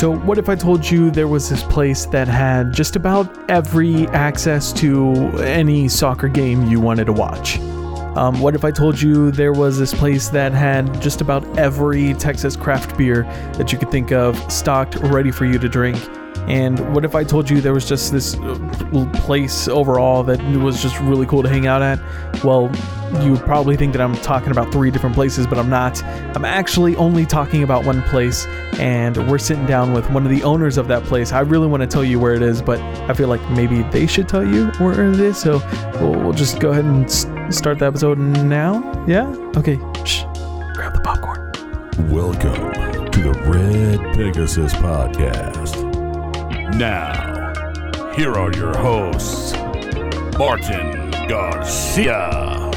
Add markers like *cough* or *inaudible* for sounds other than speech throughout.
So, what if I told you there was this place that had just about every access to any soccer game you wanted to watch? Um, what if I told you there was this place that had just about every Texas craft beer that you could think of stocked, ready for you to drink? And what if I told you there was just this uh, place overall that was just really cool to hang out at? Well, you would probably think that I'm talking about three different places, but I'm not. I'm actually only talking about one place, and we're sitting down with one of the owners of that place. I really want to tell you where it is, but I feel like maybe they should tell you where it is. So we'll, we'll just go ahead and start the episode now. Yeah? Okay. Shh. Grab the popcorn. Welcome to the Red Pegasus Podcast. Now, here are your hosts, Martin Garcia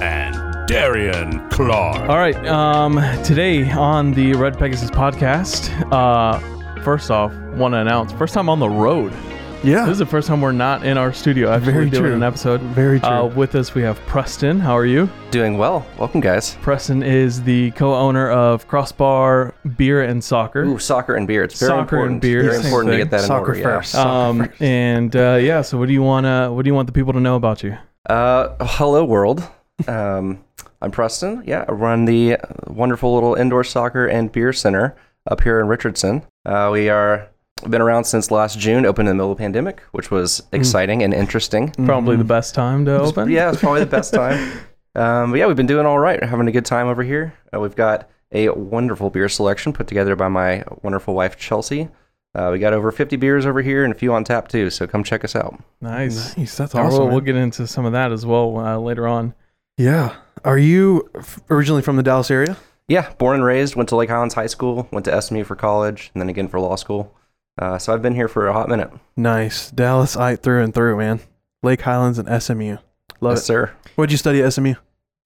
and Darian Clark. All right. Um, today on the Red Pegasus podcast, uh, first off, want to announce first time on the road. Yeah. This is the first time we're not in our studio. Actually Very doing true. an episode. Very true. Uh, with us, we have Preston. How are you? Doing well. Welcome, guys. Preston is the co-owner of Crossbar Beer and Soccer. Ooh, soccer and beer. It's very Soccer and important. beer, Very same important to get that in Soccer order. first. Yeah. Um, and uh, yeah. So, what do you want to? What do you want the people to know about you? Uh, hello, world. Um, *laughs* I'm Preston. Yeah, I run the wonderful little indoor soccer and beer center up here in Richardson. Uh, we are been around since last June. Opened in the middle of the pandemic, which was exciting and interesting. *laughs* Probably the best time to open. Yeah, it's probably the best time. *laughs* Um, but yeah, we've been doing all right. Having a good time over here. Uh, we've got a wonderful beer selection put together by my wonderful wife Chelsea. Uh, we got over 50 beers over here and a few on tap too. So come check us out. Nice. Nice. That's awesome. well, man. we'll get into some of that as well uh, later on. yeah. Are you f- originally from the Dallas area? Yeah, born and raised. Went to Lake Highlands High School. Went to SMU for college, and then again for law school. Uh, so I've been here for a hot minute. Nice. Dallasite through and through, man. Lake Highlands and SMU. Love yes, it. sir. What'd you study at SMU?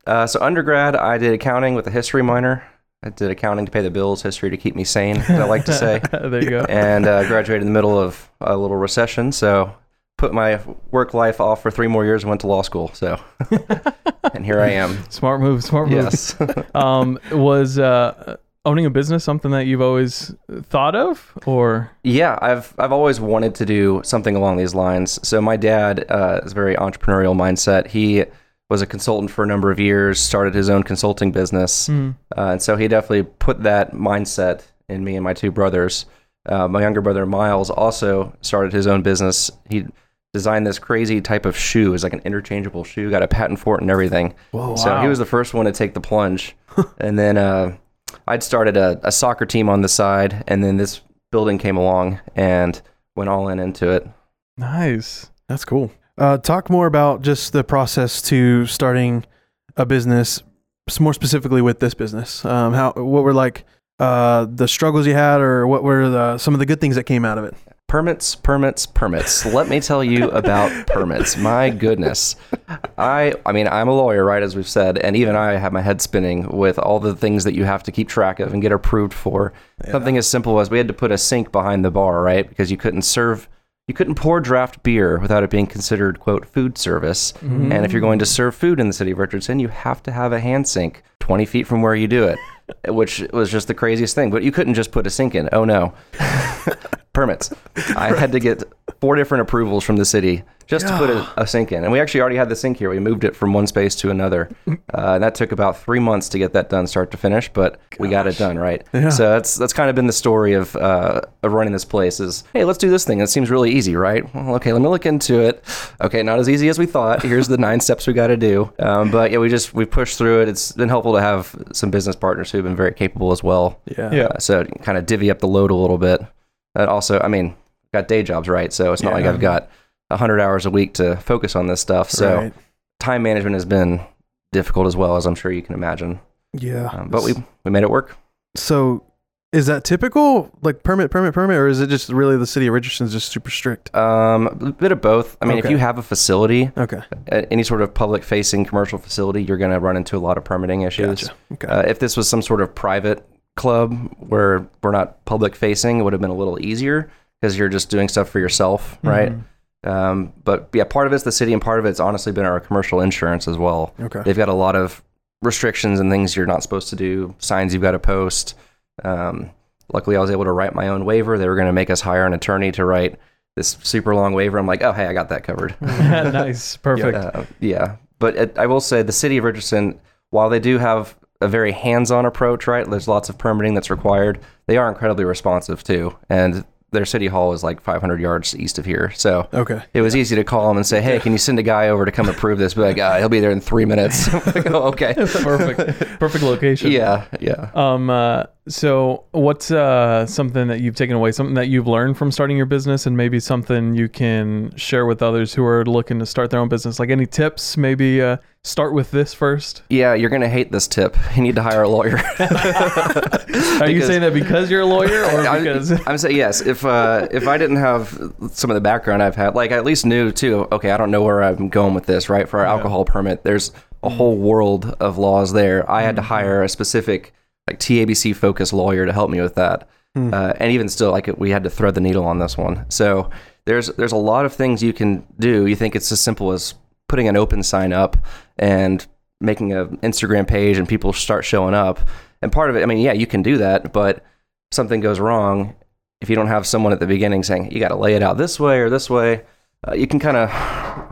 Uh, so undergrad, I did accounting with a history minor. I did accounting to pay the bills, history to keep me sane, I like to say. *laughs* there you go. and uh, graduated in the middle of a little recession. So put my work life off for three more years and went to law school. So *laughs* and here I am. Smart move. Smart move. Yes. *laughs* um, was uh, owning a business something that you've always thought of, or yeah, I've I've always wanted to do something along these lines. So my dad uh, is a very entrepreneurial mindset. He was a consultant for a number of years, started his own consulting business, Hmm. uh, and so he definitely put that mindset in me and my two brothers. Uh, my younger brother Miles also started his own business. He designed this crazy type of shoe. It's like an interchangeable shoe. Got a patent for it and everything. Whoa. So he was the first one to take the plunge. *laughs* and then uh, I'd started a, a soccer team on the side, and then this building came along and went all in into it. nice. That's cool. Uh, talk more about just the process to starting a business, more specifically with this business. Um, how what were like uh, the struggles you had, or what were the, some of the good things that came out of it? Permits, permits, permits. Let me tell you about *laughs* permits. My goodness. I I mean, I'm a lawyer, right, as we've said, and even I have my head spinning with all the things that you have to keep track of and get approved for. Something as simple as we had to put a sink behind the bar, right? Because you couldn't serve you couldn't pour draft beer without it being considered quote food service. Mm-hmm. And if you're going to serve food in the city of Richardson, you have to have a hand sink 20 feet from where you do it, which was just the craziest thing. But you couldn't just put a sink in. Oh no. *laughs* Permits. I had to get four different approvals from the city just to put a, a sink in. And we actually already had the sink here. We moved it from one space to another. *laughs* Uh, and that took about three months to get that done, start to finish, but we got it done, right? Yeah. So that's that's kind of been the story of uh, of running this place is, hey, let's do this thing. It seems really easy, right? Well, okay, let me look into it. Okay, not as easy as we thought. Here's the nine *laughs* steps we got to do. Um, but yeah, we just we pushed through it. It's been helpful to have some business partners who've been very capable as well. Yeah. Yeah. Uh, so kind of divvy up the load a little bit. And also, I mean, got day jobs, right? So it's not like I've got 100 hours a week to focus on this stuff. So Right. time management has been difficult as well, as I'm sure you can imagine. Yeah. Um, but we, we made it work. So is that typical, like permit, permit, permit, or is it just really the city of Richardson's just super strict? Um, a bit of both. I mean, if you have a facility, Okay. any sort of public facing commercial facility, you're going to run into a lot of permitting issues. Gotcha. Okay. Uh, if this was some sort of private club where we're not public facing, it would have been a little easier because you're just doing stuff for yourself, right? Um, but yeah, part of it's the city, and part of it's honestly been our commercial insurance as well. okay. They've got a lot of restrictions and things you're not supposed to do, signs you've got to post. Um, luckily, I was able to write my own waiver. They were going to make us hire an attorney to write this super long waiver. I'm like, oh, hey, I got that covered. *laughs* nice, *laughs* perfect. Uh, yeah, but it, I will say the city of Richardson, while they do have a very hands-on approach, right? There's lots of permitting that's required. They are incredibly responsive too, and their city hall is like 500 yards east of here. So Okay. it was easy to call them and say, "Hey, can you send a guy over to come approve this?" Be like, uh, "He'll be there in three minutes." *laughs* Like, oh, okay. perfect, perfect location. Yeah, yeah. Um. Uh, so, what's uh something that you've taken away, something that you've learned from starting your business, and maybe something you can share with others who are looking to start their own business? Like any tips? Maybe uh, start with this first. Yeah, you're gonna hate this tip. You need to hire a lawyer. *laughs* Are you saying that because you're a lawyer, or I- because? I'm saying yes. If uh, if I didn't have some of the background I've had, like I at least knew too. Okay, I don't know where I'm going with this. Right for our alcohol permit, there's a whole world of laws there. I had to hire a specific like TABC focused lawyer to help me with that. Uh, and even still, like we had to thread the needle on this one. So there's there's a lot of things you can do. You think it's as simple as putting an open sign up and making an Instagram page and people start showing up. And part of it, I mean, yeah, you can do that, but something goes wrong if you don't have someone at the beginning saying you got to lay it out this way or this way, uh, you can kind of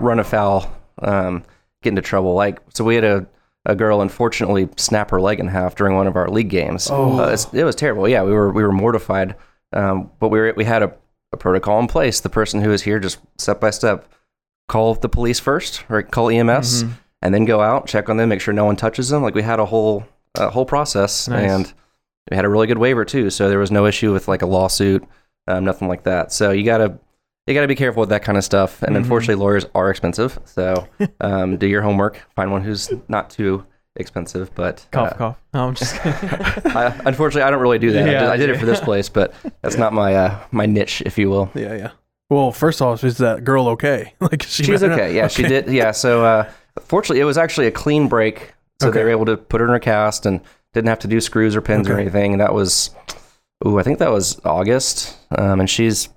run afoul, um, get into trouble. Like so, we had a a girl unfortunately snap her leg in half during one of our league games. Oh. Uh, it's- it was terrible. Yeah, we were we were mortified, um, but we were we had a, a protocol in place. The person who was here just step by step call the police first or call EMS Mhm. And then go out check on them, make sure no one touches them. Like we had a whole a whole process Nice. and we had a really good waiver too, so there was no issue with like a lawsuit, um, nothing like that. So you gotta you gotta be careful with that kind of stuff. And Mhm. unfortunately, lawyers are expensive. So *laughs* um, do your homework, find one who's not too expensive. But Cough, uh, cough. No, I'm just kidding. *laughs* I, unfortunately, I don't really do that. I Yeah, did- I did it for this place, but that's not my uh, my niche, if you will. Yeah, yeah. Well, first off, is that girl okay? *laughs* Like she She's okay. Yeah, she did. Yeah. So uh, fortunately, it was actually a clean break, so they were able to put her in her cast and didn't have to do screws or pins or anything. And that was, ooh, I think that was August. Um, and she's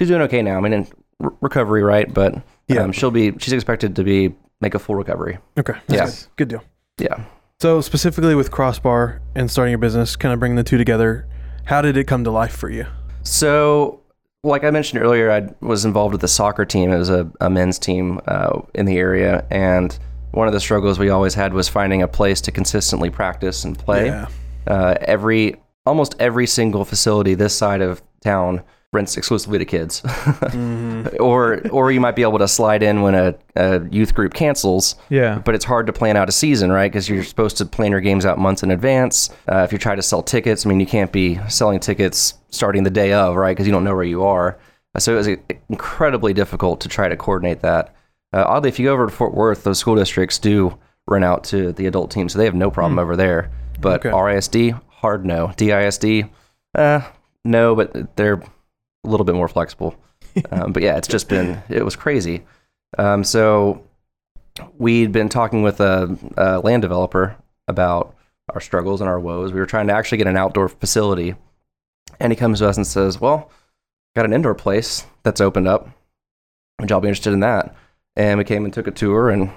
she's doing okay now. I mean, in re- recovery, right? But Yeah. um, she'll be she's expected to be make a full recovery. Okay. Yeah. Good. Good deal. Yeah. So specifically with Crossbar and starting your business, kind of bringing the two together, how did it come to life for you? So, like I mentioned earlier, I was involved with the soccer team. It was a, a men's team uh, in the area, and one of the struggles we always had was finding a place to consistently practice and play. Yeah. Uh, every almost every single facility this side of town rents exclusively to kids, *laughs* Mhm. or or you might be able to slide in when a, a youth group cancels. yeah. But it's hard to plan out a season, right? Because you're supposed to plan your games out months in advance. Uh, if you try to sell tickets, I mean, you can't be selling tickets starting the day of, right? Because you don't know where you are. Uh, So it was uh, incredibly difficult to try to coordinate that. Uh, oddly, if you go over to Fort Worth, those school districts do rent out to the adult team, so they have no problem over there. But Okay. RISD, hard no. DISD, uh, no, but they're a little bit more flexible. *laughs* um, but yeah, it's just been it was crazy. Um, so we'd been talking with a, a land developer about our struggles and our woes. We were trying to actually get an outdoor facility, and he comes to us and says, "Well, got an indoor place that's opened up. Would y'all be interested in that?" And we came and took a tour, and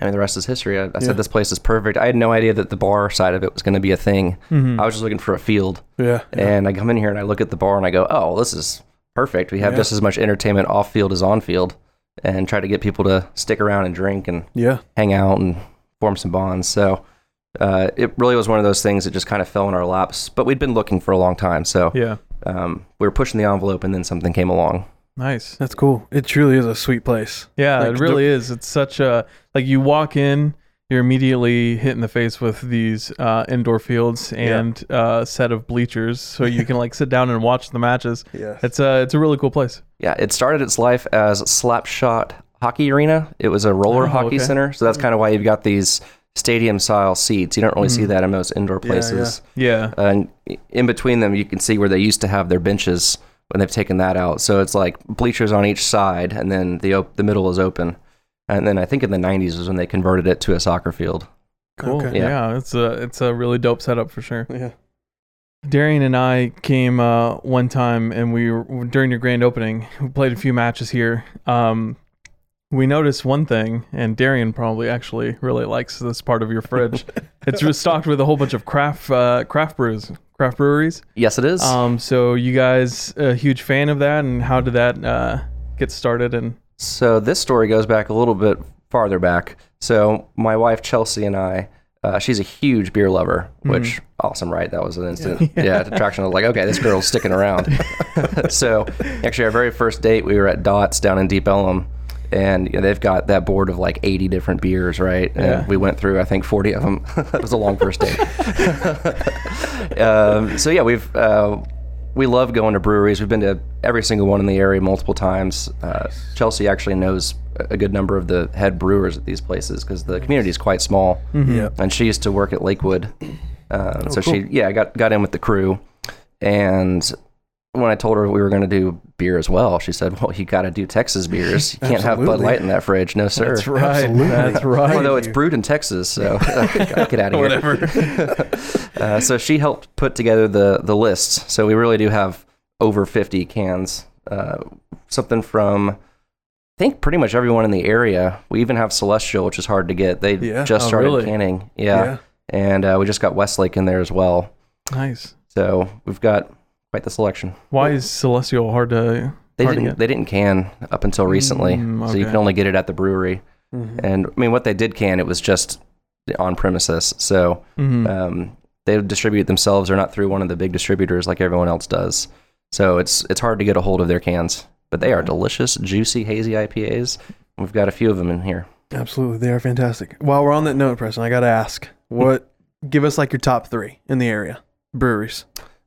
I mean, the rest is history. I, I Yeah. said this place is perfect. I had no idea that the bar side of it was going to be a thing. Mhm. I was just looking for a field, Yeah. and I come in here and I look at the bar and I go, "Oh, this is perfect. We have Yeah. just as much entertainment off field as on field." And try to get people to stick around and drink and Yeah. hang out and form some bonds. So uh, it really was one of those things that just kind of fell in our laps. But we'd been looking for a long time, so Yeah. um, we were pushing the envelope, and then something came along. Nice. That's cool. It truly is a sweet place. Yeah, Like it the- really is. It's such a like you walk in, you're immediately hit in the face with these uh, indoor fields and uh, set of bleachers, so you can like sit down and watch the matches. *laughs* Yeah. It's a it's a really cool place. Yeah, it started its life as Slapshot Hockey Arena. It was a roller Oh, hockey okay. center, so that's kind of why you've got these stadium style seats. You don't really see Mhm. that in most indoor Yeah, yeah. places. Yeah. and in between them you can see where they used to have their benches when they've taken that out so it's like bleachers on each side and then the op- the middle is open and then i think in the 90s was when they converted it to a soccer field Cool. Okay. Yeah. it's a it's a really dope setup for sure. Yeah. Darian and I came uh, one time, and we were during your grand opening. We played a few matches here. Um, we noticed one thing, and Darian probably actually really likes this part of your fridge. *laughs* it's stocked with a whole bunch of craft uh, craft brews, craft breweries. Yes, it is. Um, so you guys a huge fan of that, and how did that uh, get started? And So this story goes back a little bit farther back. So my wife Chelsea and I, uh, she's a huge beer lover, which awesome, right? That was an instant *laughs* yeah. attraction. I was like, okay, this girl's sticking around. *laughs* *laughs* so actually, our very first date, we were at Dots down in Deep Ellum. And you know, they've got that board of like 80 different beers, right? And Yeah. we went through, I think, 40 of them. it *laughs* was a long first date. *laughs* um, so yeah, we've uh, we love going to breweries. We've been to every single one in the area multiple times. Uh, Chelsea actually knows a a good number of the head brewers at these places because the community is quite small. Yeah. And she used to work at Lakewood, uh, so she yeah i got got in with the crew. And when I told her we were going to do beer as well, she said, "Well, you got to do Texas beers. You can't have Bud Light in that fridge, no sir." that's right. Absolutely. That's right. Although it's brewed in Texas, so *laughs* gotta get out of here. Whatever. *laughs* *laughs* Uh, so she helped put together the the list. So we really do have over 50 cans. Uh, something from I think pretty much everyone in the area. We even have Celestial, which is hard to get. They Yeah. just Oh, started really? canning. Yeah. And uh, we just got Westlake in there as well. nice. So we've got quite the selection. Why is Celestial hard to? They hard didn't get? they didn't can up until recently. Mm, So you can only get it at the brewery. Mhm. And I mean what they did can it was just on premises. So Mhm. um, they distribute themselves. They're not through one of the big distributors like everyone else does. So it's it's hard to get a hold of their cans, but they are delicious, juicy, hazy IPAs. We've got a few of them in here. Absolutely, they are fantastic. While we're on that note, Preston, I gotta ask, what? give us like your top three in the area breweries.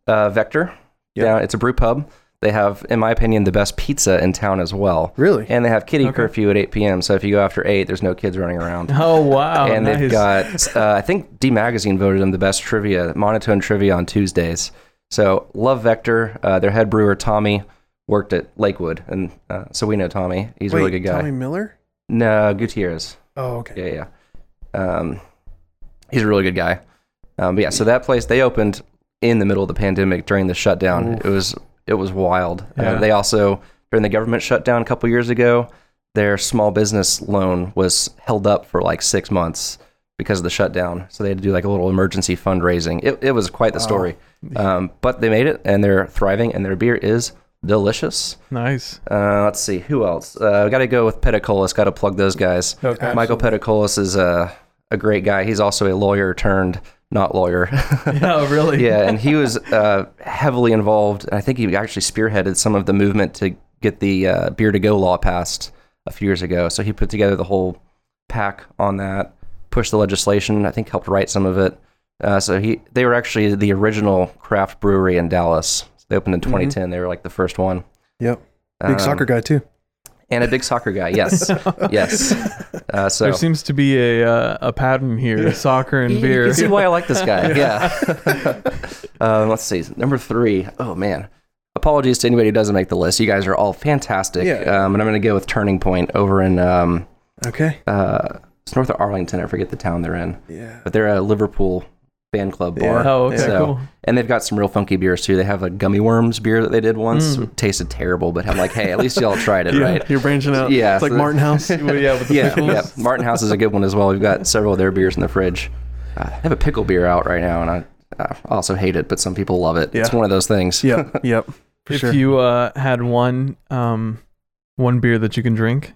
Uh, Vector, Yep. yeah, it's a brew pub. They have, in my opinion, the best pizza in town as well. Really? And they have kitty Okay. curfew at 8 p.m. So if you go after 8, there's no kids running around. *laughs* Oh wow! and nice. they've got, uh, I think D Magazine voted them the best trivia, monotone trivia on Tuesdays. So love Vector. Uh, their head brewer Tommy worked at Lakewood, and uh, so we know Tommy. He's a really good guy. Tommy Miller. No, Gutierrez. Oh, okay. Yeah, yeah. Um, he's a really good guy. Um, but yeah, so that place they opened in the middle of the pandemic during the shutdown. Oof. It was it was wild. Yeah. Uh, they also during the government shutdown a couple years ago, their small business loan was held up for like six months because of the shutdown. So they had to do like a little emergency fundraising. It, it was quite the story. Um, but they made it and they're thriving and their beer is delicious. nice. Uh, let's see who else. Uh, got to go with Peticolas. Got to plug those guys. Okay. Michael Peticolas is a a great guy. He's also a lawyer turned not lawyer. Yeah, *laughs* really. *laughs* yeah, and he was uh, heavily involved. I think he actually spearheaded some of the movement to get the uh, beer to go law passed a few years ago. So he put together the whole pack on that, pushed the legislation. I think helped write some of it. Uh, so he they were actually the original craft brewery in Dallas. They opened in 2010. They were like the first one. Yep. Big Um, soccer guy too. And a big soccer guy. Yes, *laughs* yes. Uh, so There seems to be a uh, a pattern here: soccer and beer. you can see why I like this guy. *laughs* Yeah. um, *laughs* let's see. Number three. Oh man. Apologies to anybody who doesn't make the list. You guys are all fantastic. Yeah. Um, and I'm going to go with Turning Point over in um, Okay. uh, it's north of Arlington. I forget the town they're in, Yeah. but they're a Liverpool fan club bar. Yeah. Oh, okay, So- cool. And they've got some real funky beers too. They have a gummy worms beer that they did once. Mm. It tasted terrible, but I'm like, hey, at least y'all tried it, *laughs* right? You're branching out. Yeah, It's like so- Martin House. *laughs* Well, yeah, with the yeah, pickles. yeah. Martin House is a good one as well. We've got several of their beers in the fridge. Uh, I have a pickle beer out right now, and I uh, also hate it, but some people love it. It's one of those things. yep. Yep. For if sure. you uh, had one um, one beer that you can drink,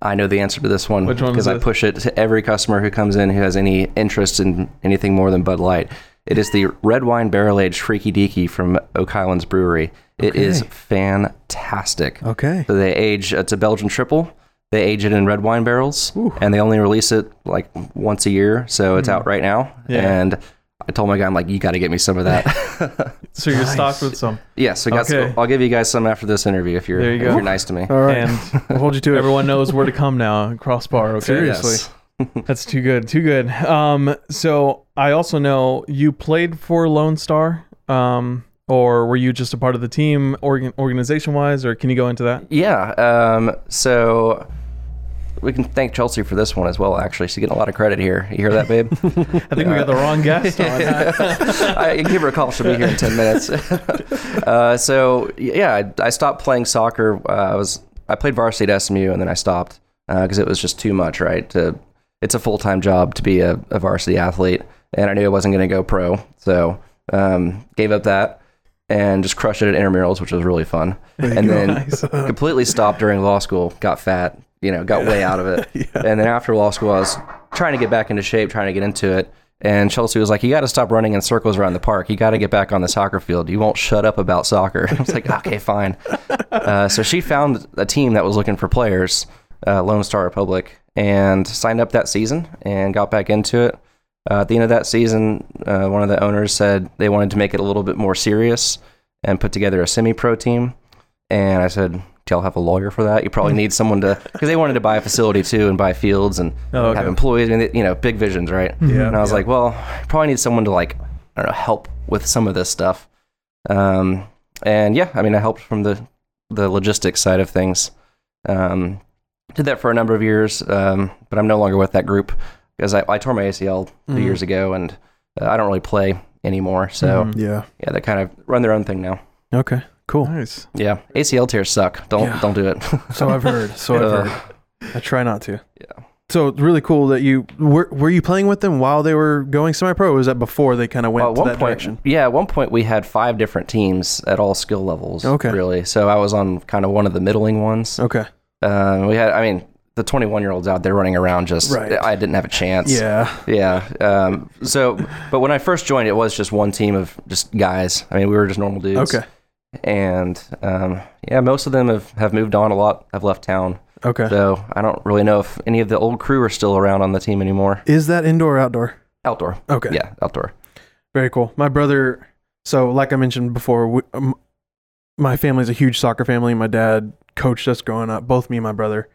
I know the answer to this one Which one because I push it to every customer who comes in who has any interest in anything more than Bud Light. It is the red wine barrel aged Freaky Deaky from Oak Highlands Brewery. It is Okay. fantastic. okay. So they age. It's a Belgian triple. They age it in red wine barrels, Ooh. and they only release it like once a year. So it's hmm. out right now. Yeah. And I told my guy, I'm like, you got to get me some of that. *laughs* so you're Nice. stocked with some. yeah. So got Okay. some, I'll give you guys some after this interview if you're There you if go. you're nice to me. All right. And *laughs* I'll hold you to it. everyone knows where to come now. Crossbar. Okay. Seriously. Yes. *laughs* That's too good. Too good. Um, so I also know you played for Lone Star. Um, or were you just a part of the team, organ- organization wise, or can you go into that? Yeah. Um, so we can thank Chelsea for this one as well. Actually, she's getting a lot of credit here. You hear that, babe? *laughs* I think we got the wrong guest on. *laughs* I give her a call. She'll be here in ten minutes. *laughs* uh, so yeah, I, I stopped playing soccer. Uh, I was I played varsity at SMU and then I stopped because it was just too much. Right? To, it's a full time job to be a, a varsity athlete, and I knew I wasn't going to go pro. So Um, gave up that and just crushed it at intramurals, which was really fun. And then Nice. completely stopped during law school. Got fat, you know, got way out of it. *laughs* And then after law school, I was trying to get back into shape, trying to get into it. And Chelsea was like, "You got to stop running in circles around the park. You got to get back on the soccer field. You won't shut up about soccer." *laughs* I was like, "Okay, fine." Uh, so she found a team that was looking for players, uh, Lone Star Republic, and signed up that season and got back into it. Uh, at the end of that season, uh, one of the owners said they wanted to make it a little bit more serious and put together a semi-pro team. And I said, "Do y'all have a lawyer for that? You probably need someone to because they wanted to buy a facility too and buy fields and Oh, okay. have employees. I mean, you know, big visions, right? Yeah. And I was like, well, probably need someone to like, I don't know, help with some of this stuff. Um, and yeah, I mean, I helped from the the logistics side of things. Um, did that for a number of years, um, but I'm no longer with that group because I, I tore my ACL 2 Mhm. years ago, and uh, I don't really play anymore. So Mhm. Yeah. yeah, they kind of run their own thing now. Okay. Cool. Nice. Yeah, ACL tears suck. Don't Yeah. don't do it. So I've heard. So I've *laughs* heard. I try not to. Yeah. So it's really cool that you were were you playing with them while they were going semi-pro? Was that before they kind of went Well, to one that point, direction? yeah, at one point we had five different teams at all skill levels. Okay. really. So I was on kind of one of the middling ones. Okay. Uh, we had, I mean, the 21 year olds out there running around just, Right. I didn't have a chance. Yeah. Yeah. Um, so, but when I first joined, it was just one team of just guys. I mean, we were just normal dudes. Okay. And um, yeah, most of them have, have moved on. A lot have left town. Okay. So I don't really know if any of the old crew are still around on the team anymore. Is that indoor or outdoor? Outdoor. Okay. Yeah, outdoor. Very cool. My brother. So, like I mentioned before, we, um, my family's a huge soccer family. My dad coached us growing up. Both me and my brother.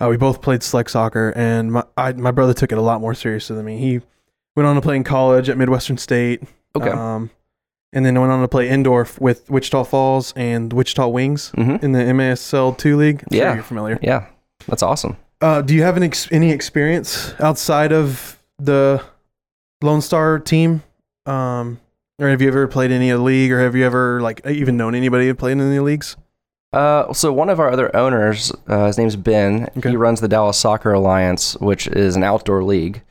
Uh, we both played select soccer, and my I, my brother took it a lot more seriously than me. He went on to play in college at Midwestern State. Okay. Um, and then went on to play indoor with Wichita Falls and Wichita Wings hmm in the MASL two league. I'm sure Yeah. you're familiar. Yeah. That's awesome. Uh, do you have an ex- any experience outside of the Lone Star team? Um, or have you ever played any of the league, or have you ever like even known anybody who played in any leagues? Uh, so one of our other owners, uh, his name's Ben. Okay. He runs the Dallas Soccer Alliance, which is an outdoor league,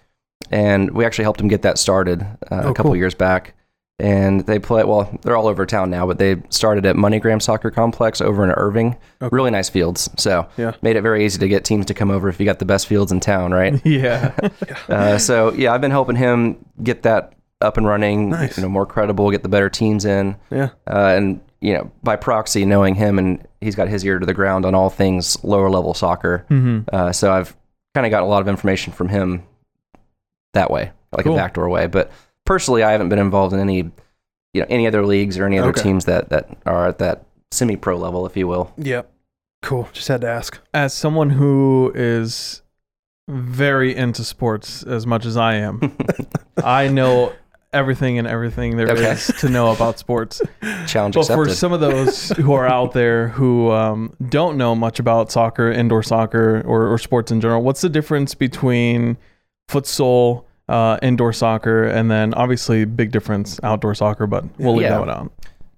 and we actually helped him get that started uh, Oh, a couple cool. years back. And they play well. They're all over town now, but they started at MoneyGram Soccer Complex over in Irving. Okay. Really nice fields. So Yeah. made it very easy to get teams to come over if you got the best fields in town, right? *laughs* Yeah. *laughs* uh, so yeah, I've been helping him get that up and running. Nice. You know, more credible, get the better teams in Yeah. uh, and you know by proxy knowing him and he's got his ear to the ground on all things lower level soccer hmm uh, so i've kind of got a lot of information from him that way like Cool. a backdoor way but personally i haven't been involved in any you know any other leagues or any other Okay. teams that that are at that semi pro level if you will Yep. Cool. Just had to ask. As someone who is very into sports as much as I am, *laughs* I know everything and everything there is Okay. to know about sports. *laughs* challenge But for some of those who are out there who um, don't know much about soccer, indoor soccer, or, or sports in general, what's the difference between futsal, uh, indoor soccer, and then obviously big difference outdoor soccer? But we'll leave Yeah. that one out.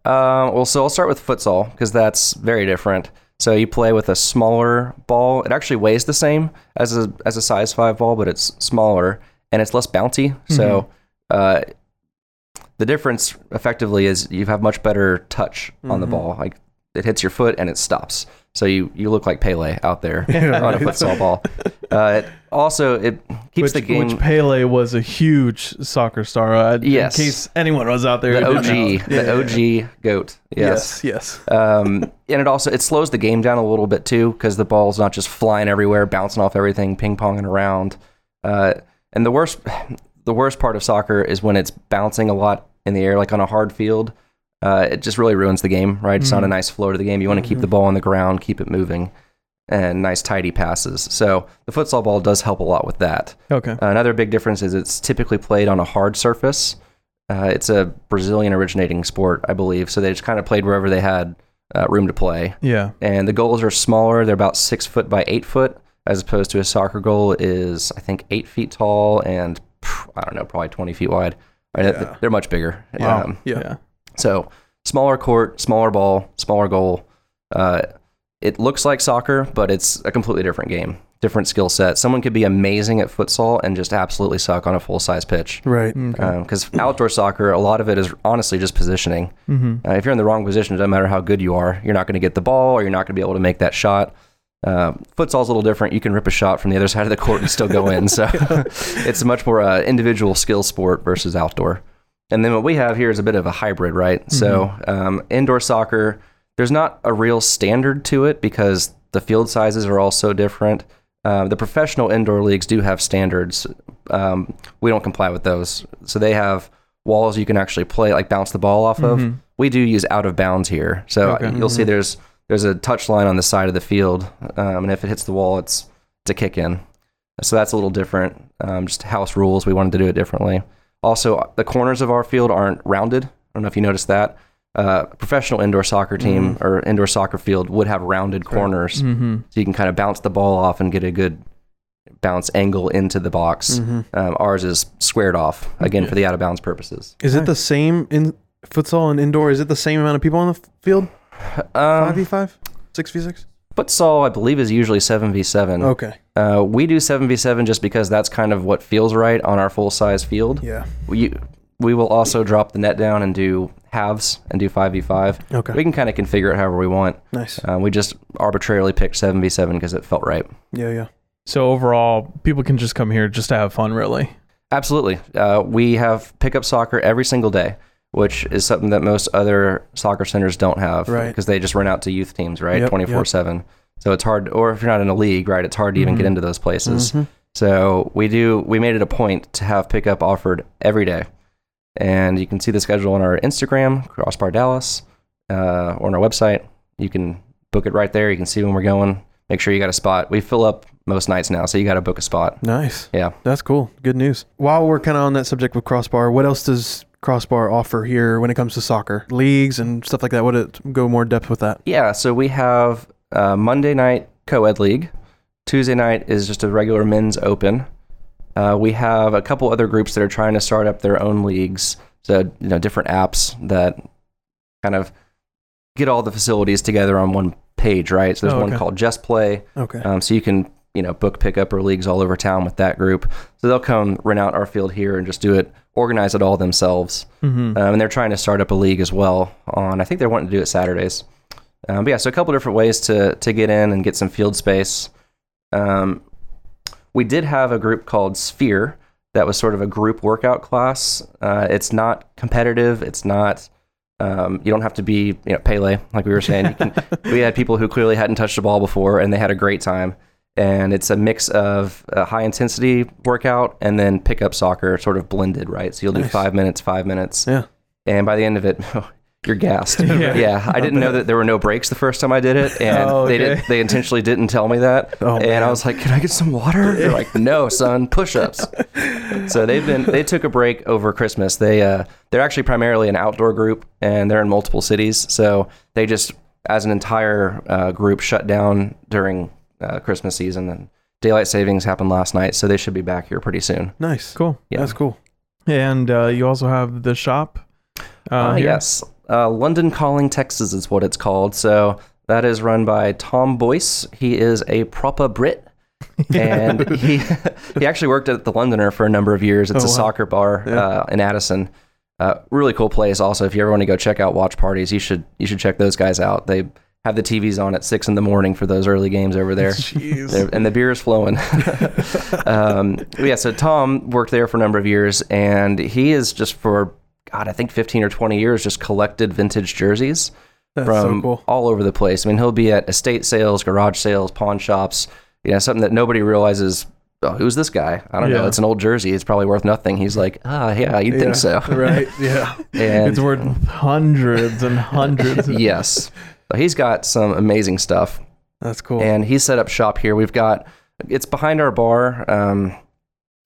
Uh, well, so I'll start with futsal because that's very different. So you play with a smaller ball. It actually weighs the same as a as a size five ball, but it's smaller and it's less bouncy. So uh, the difference effectively is you have much better touch on the Mhm. ball. Like it hits your foot and it stops. So you you look like Pele out there *laughs* on a futsal ball. Uh, it also, it keeps Which, the game. which Pele was a huge soccer star. Uh, Yes. In case anyone was out there. the OG, the OG goat. Yes. Yes. um, and it also it slows the game down a little bit too because the ball's not just flying everywhere, bouncing off everything, ping ponging around. Uh, and the worst, *sighs* the worst part of soccer is when it's bouncing a lot in the air, like on a hard field. Uh, it just really ruins the game, right? It's not a Mhm. nice flow to the game. You want to keep the ball on the ground, keep it moving, and nice tidy passes. So the futsal ball does help a lot with that. Okay. Another big difference is it's typically played on a hard surface. Uh, it's a Brazilian originating sport, I believe. So they just kind of played wherever they had uh, room to play. Yeah. And the goals are smaller. They're about six foot by eight foot, as opposed to a soccer goal is, I think, eight feet tall and phew, I don't know, probably 20 feet wide. Yeah. They're much bigger. Wow. Um, Yeah. Yeah. So smaller court, smaller ball, smaller goal. Uh, it looks like soccer, but it's a completely different game, different skill set. Someone could be amazing at futsal and just absolutely suck on a full size pitch. Right. Because outdoor soccer, a lot of it is honestly just positioning. Uh, if you're in the wrong position, it doesn't matter how good you are, you're not going to get the ball or you're not going to be able to make that shot. Uh, futsal's a little different. You can rip a shot from the other *laughs* side of the court and still go in. So *laughs* it's a much more uh, individual skill sport versus outdoor. And then what we have here is a bit of a hybrid, right? So um, indoor soccer, there's not a real standard to it because the field sizes are all so different. Um, the professional indoor leagues do have standards. Um, we don't comply with those. So they have walls you can actually play, like bounce the ball off of. We do use out of bounds here. So Okay. you'll see there's there's a touch line on the side of the field, um, and if it hits the wall, it's it's a kick in. So that's a little different. Um, just house rules. We wanted to do it differently. Also, the corners of our field aren't rounded. I don't know if you noticed that. Uh, a professional indoor soccer team or indoor soccer field would have rounded corners, Mm-hmm. so you can kind of bounce the ball off and get a good bounce angle into the box. Mm-hmm. Um, ours is squared off again for the out of bounds purposes. Is it the same in futsal and indoor? Is it the same amount of people on the f- field? Five Um, v five, six v six. futsal, I believe, is usually seven v seven. Okay. Uh, we do seven v seven just because that's kind of what feels right on our full size field. Yeah. We we will also drop the net down and do halves and do five v five. Okay. We can kind of configure it however we want. Nice. Um, we just arbitrarily picked seven v seven because it felt right. Yeah. Yeah. So overall, people can just come here just to have fun, really. Absolutely. Uh, we have pickup soccer every single day, which is something that most other soccer centers don't have Right. because they just run out to youth teams, right? Yep, 24 7. So it's hard, or if you're not in a league, right, it's hard to even get into those places. So we do, we made it a point to have pickup offered every day. And you can see the schedule on our Instagram, Crossbar Dallas, uh, or on our website. You can book it right there. You can see when we're going. Make sure you got a spot. We fill up most nights now, so you got to book a spot. Nice. Yeah. That's cool. Good news. While we're kind of on that subject with Crossbar, what else does Crossbar offer here when it comes to soccer leagues and stuff like that? Would it go more depth with that? Yeah, so we have uh, Monday night co-ed league. Tuesday night is just a regular men's open. Uh, we have a couple other groups that are trying to start up their own leagues. So you know, different apps that kind of get all the facilities together on one page, right? So there's Oh, one okay. called Just Play. Okay. Um, so you can you know book pickup or leagues all over town with that group. So they'll come rent out our field here and just do it, organize it all themselves. Mm-hmm. Um, and they're trying to start up a league as well. On I think they're wanting to do it Saturdays. Um, but yeah, so a couple different ways to to get in and get some field space. Um, we did have a group called Sphere that was sort of a group workout class. Uh, it's not competitive. It's not. Um, you don't have to be you know Pele like we were saying. You can, *laughs* we had people who clearly hadn't touched a ball before and they had a great time. And it's a mix of a high intensity workout and then pickup soccer, sort of blended, right? So you'll do Nice. five minutes, five minutes Yeah. and by the end of it *laughs* you're gassed *laughs* Yeah. yeah, i didn't know that there were no breaks the first time i did it *laughs* and Oh, they okay. did they intentionally didn't tell me that Oh, and man. i was like can i get some water they're like no son push-ups *laughs* so they've been they took a break over christmas they uh they're actually primarily an outdoor group and they're in multiple cities so they just as an entire uh, group shut down during uh, christmas season and daylight savings happened last night so they should be back here pretty soon Nice. Cool. Yeah. That's cool. And uh, you also have the shop. Uh, Uh, yes. Uh, London Calling Texas is what it's called. So that is run by Tom Boyce. He is a proper Brit. *laughs* and he he actually worked at the Londoner for a number of years. It's Oh, a wow. soccer bar Yeah. uh, in Addison. Uh, really cool place. Also, if you ever want to go check out watch parties, you should you should check those guys out. They have the TVs on at six in the morning for those early games over there. *laughs* Jeez. And the beer is flowing. *laughs* um, yeah, so Tom worked there for a number of years, and he is just for God, I think fifteen or twenty years, just collected vintage jerseys That's from so cool. all over the place. I mean, he'll be at estate sales, garage sales, pawn shops. You know, something that nobody realizes. Oh, who's this guy? I don't know. It's an old jersey. It's probably worth nothing. He's like, ah, yeah, you'd Yeah. think so. *laughs* right. Yeah. *laughs* And it's worth hundreds and hundreds. of- yes, But he's got some amazing stuff. That's cool. and he set up shop here. We've got it's behind our bar, um,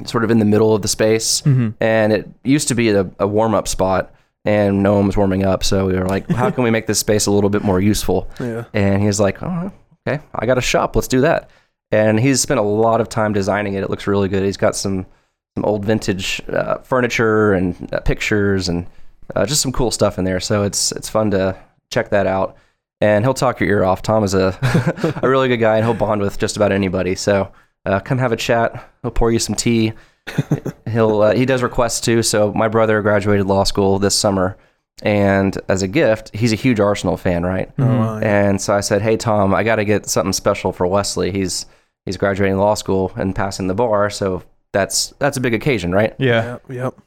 sort of in the middle of the space, Mhm. and it used to be a, a warm up spot, and no one was warming up. So we were like, how can we make this space a little bit more useful? *laughs* yeah. And he's like, oh, okay, I got a shop. Let's do that. And he's spent a lot of time designing it. It looks really good. He's got some some old vintage uh, furniture and uh, pictures and uh, just some cool stuff in there. So it's it's fun to check that out. and he'll talk your ear off. Tom is a *laughs* a really good guy, and he'll bond with just about anybody. So uh, come have a chat. He'll pour you some tea. *laughs* he'll uh, he does requests too. So my brother graduated law school this summer, and as a gift, he's a huge Arsenal fan, right? Oh, wow, yeah. And so I said, "Hey Tom, I got to get something special for Wesley. He's he's graduating law school and passing the bar, so that's that's a big occasion, right? Yeah. Yep. Yep.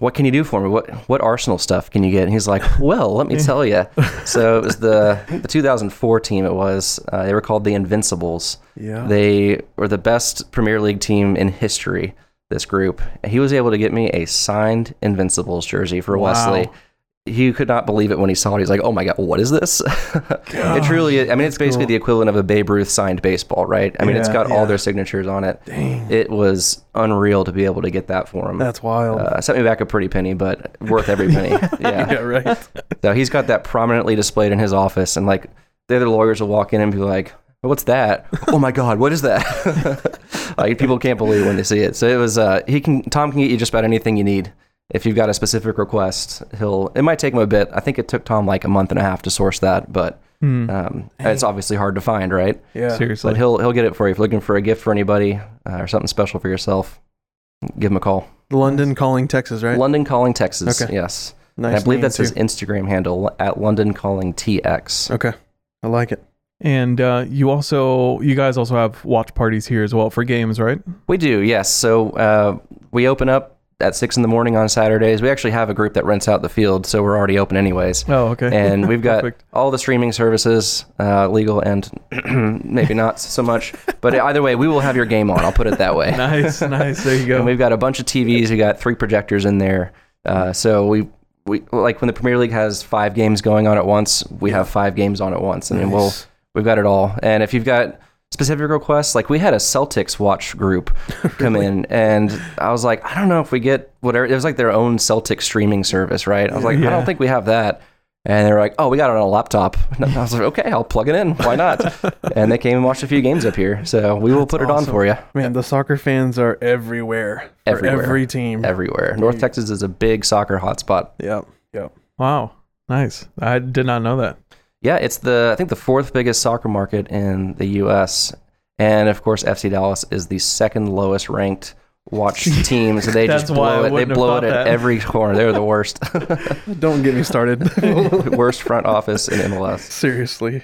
What can you do for me? What what Arsenal stuff can you get?" And he's like, "Well, let me *laughs* tell you." So it was the the 2004 team. It was uh, they were called the Invincibles. Yeah. They were the best Premier League team in history. This group. He was able to get me a signed Invincibles jersey for Wow. Wesley. He could not believe it when he saw it. He's like, "Oh my god, what is this?" *laughs* it truly. is. I mean, it's basically cool. the equivalent of a Babe Ruth signed baseball, right? I mean, it's got yeah. all their signatures on it. Dang. It was unreal to be able to get that for him. That's wild. uh, sent me back a pretty penny, but worth every *laughs* penny. Yeah. yeah. *laughs* Right. So he's got that prominently displayed in his office, and like the other lawyers will walk in and be like, "What's that? oh my God, what is that?" like people can't believe when they see it. So it was. Uh, he can. Tom can get you just about anything you need. If you've got a specific request, he'll. It might take him a bit. I think it took Tom like a month and a half to source that, but Hmm. um, it's obviously hard to find, right? Yeah. Seriously. But he'll he'll get it for you. If you're looking for a gift for anybody uh, or something special for yourself, give him a call. London calling Texas, right? London Calling Texas. Okay. Yes. nice. And I believe name, that's his. Instagram handle at London Calling TX. Okay. I like it. And uh, you also, you guys also have watch parties here as well for games, right? We do, yes. So uh, we open up at six in the morning on Saturdays. We actually have a group that rents out the field, so we're already open anyways. Oh, okay. *laughs* And we've got all the streaming services, uh, legal and *clears throat* maybe not so much. But either way, we will have your game on. I'll put it that way. *laughs* nice, nice. There you go. And we've got a bunch of TVs. We got three projectors in there. Uh, so we we like when the Premier League has five games going on at once, we have five games on at once, and then we'll we've got it all. And if you've got specific requests, like we had a Celtics watch group *laughs* oh, come in, and I was like, I don't know if we get whatever. It was like their own Celtic streaming service, right? I was like, I don't think we have that. And they were like, "Oh, we got it on a laptop." *laughs* And I was like, "Okay, I'll plug it in. Why not?" *laughs* and they came and watched a few games up here, so we will put it on for you Man, the soccer fans are everywhere. Everywhere. Every team. everywhere. North Texas is a big soccer hotspot. Yep. Yep. wow, nice. I did not know that. Yeah, it's the I think the fourth biggest soccer market in the U.S. And of course, FC Dallas is the second lowest ranked watch *laughs* team. So they just blow it. They blow it at that. every corner. They're the worst, *laughs* Don't get me started. *laughs* worst front office in MLS. Seriously.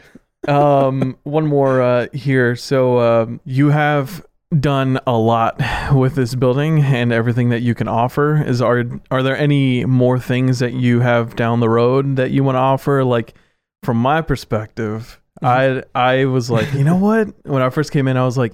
um, one more uh, here. So um, you have done a lot with this building and everything that you can offer. Is are are there any more things that you have down the road that you want to offer? Like from my perspective, I I was like, you know what? When I first came in, I was like,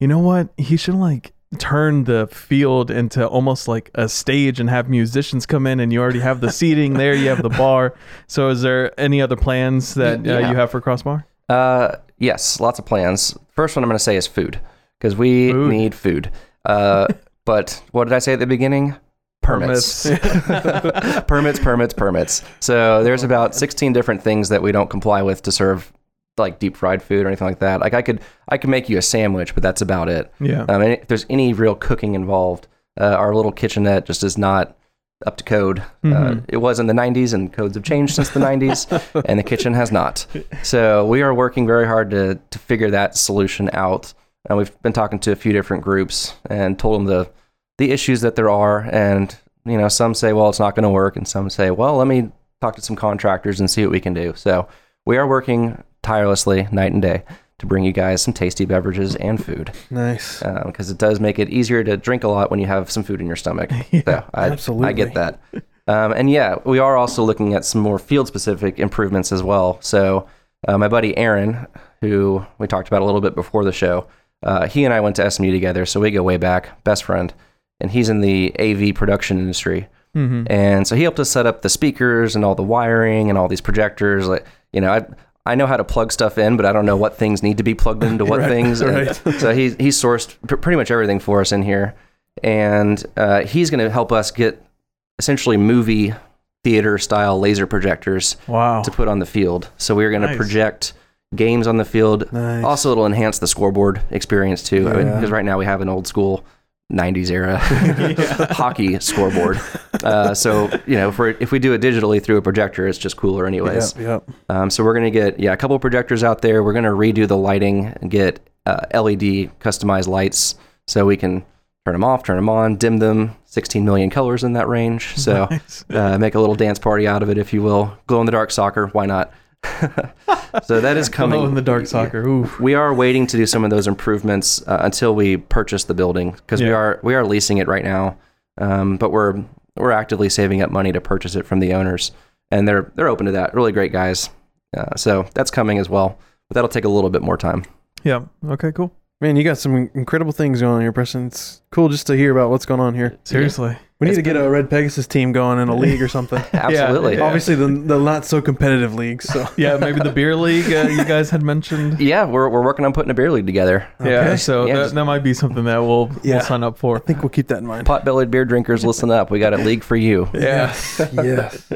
you know what? He should like turn the field into almost like a stage and have musicians come in and you already have the *laughs* seating there you have the bar so is there any other plans that uh, Yeah. you have for crossbar Uh, yes, lots of plans. First one I'm going to say is food because we Food. need food. Uh, *laughs* but what did I say at the beginning? Permits. *laughs* permits, permits, permits. So there's about 16 different things that we don't comply with to serve like deep fried food or anything like that. Like I could I could make you a sandwich, but that's about it. yeah Um, and if there's any real cooking involved, uh, our little kitchenette just is not up to code. Uh, Mhm. it was in the 90s, and codes have changed since the 90s, *laughs* and the kitchen has not. So we are working very hard to to figure that solution out. And we've been talking to a few different groups and told them the the issues that there are, and you know, some say, well, it's not going to work, and some say, well, let me talk to some contractors and see what we can do. So we are working tirelessly night and day to bring you guys some tasty beverages and food Nice. because it does make it easier to drink a lot when you have some food in your stomach. *laughs* so I, I get that. *laughs* Um, and yeah, we are also looking at some more field specific improvements as well. So uh, my buddy Aaron, who we talked about a little bit before the show, uh, he and I went to SMU together, so we go way back, best friend, and he's in the AV production industry. mm-hmm. And so he helped us set up the speakers and all the wiring and all these projectors. Like, you know, I I know how to plug stuff in, but I don't know what things need to be plugged into *laughs* what Right, things. Right. *laughs* so he he sourced pr- pretty much everything for us in here, and uh, he's going to help us get essentially movie theater style laser projectors wow to put on the field. So we're going to project games on the field. Nice. Also, it'll enhance the scoreboard experience too. I mean, because right now we have an old school '90s era *laughs* *laughs* hockey scoreboard. Uh, so you know, if, we're, if we do it digitally through a projector, it's just cooler, anyways. Yep, yep. Um, so we're gonna get yeah a couple of projectors out there. We're gonna redo the lighting and get uh, LED customized lights so we can turn them off, turn them on, dim them. 16 million colors in that range. So *laughs* Nice. uh, make a little dance party out of it, if you will. Glow in the dark soccer, why not? So that is *laughs* coming. Glow in the dark soccer. Ooh. We are waiting to do some of those improvements uh, until we purchase the building because we are we are leasing it right now, um, but we're we're actively saving up money to purchase it from the owners, and they're they're open to that. Really great guys. Uh, so that's coming as well, but that'll take a little bit more time. Yeah. Okay. Cool. Man, you got some incredible things going on here, Preston. It's cool just to hear about what's going on here. Seriously. We need It's to get a Red Pegasus team going in a league or something. *laughs* Absolutely. Yeah. Obviously, the, the not so competitive leagues. So Yeah. Maybe the beer league uh, you guys had mentioned. *laughs* Yeah, we're, we're working on putting a beer league together. Yeah. So Yeah, that, just- that might be something that we'll, Yeah. we'll sign up for. I think we'll keep that in mind. Pot-bellied beer drinkers, listen up. We got a league for you. *laughs* Yeah. yes.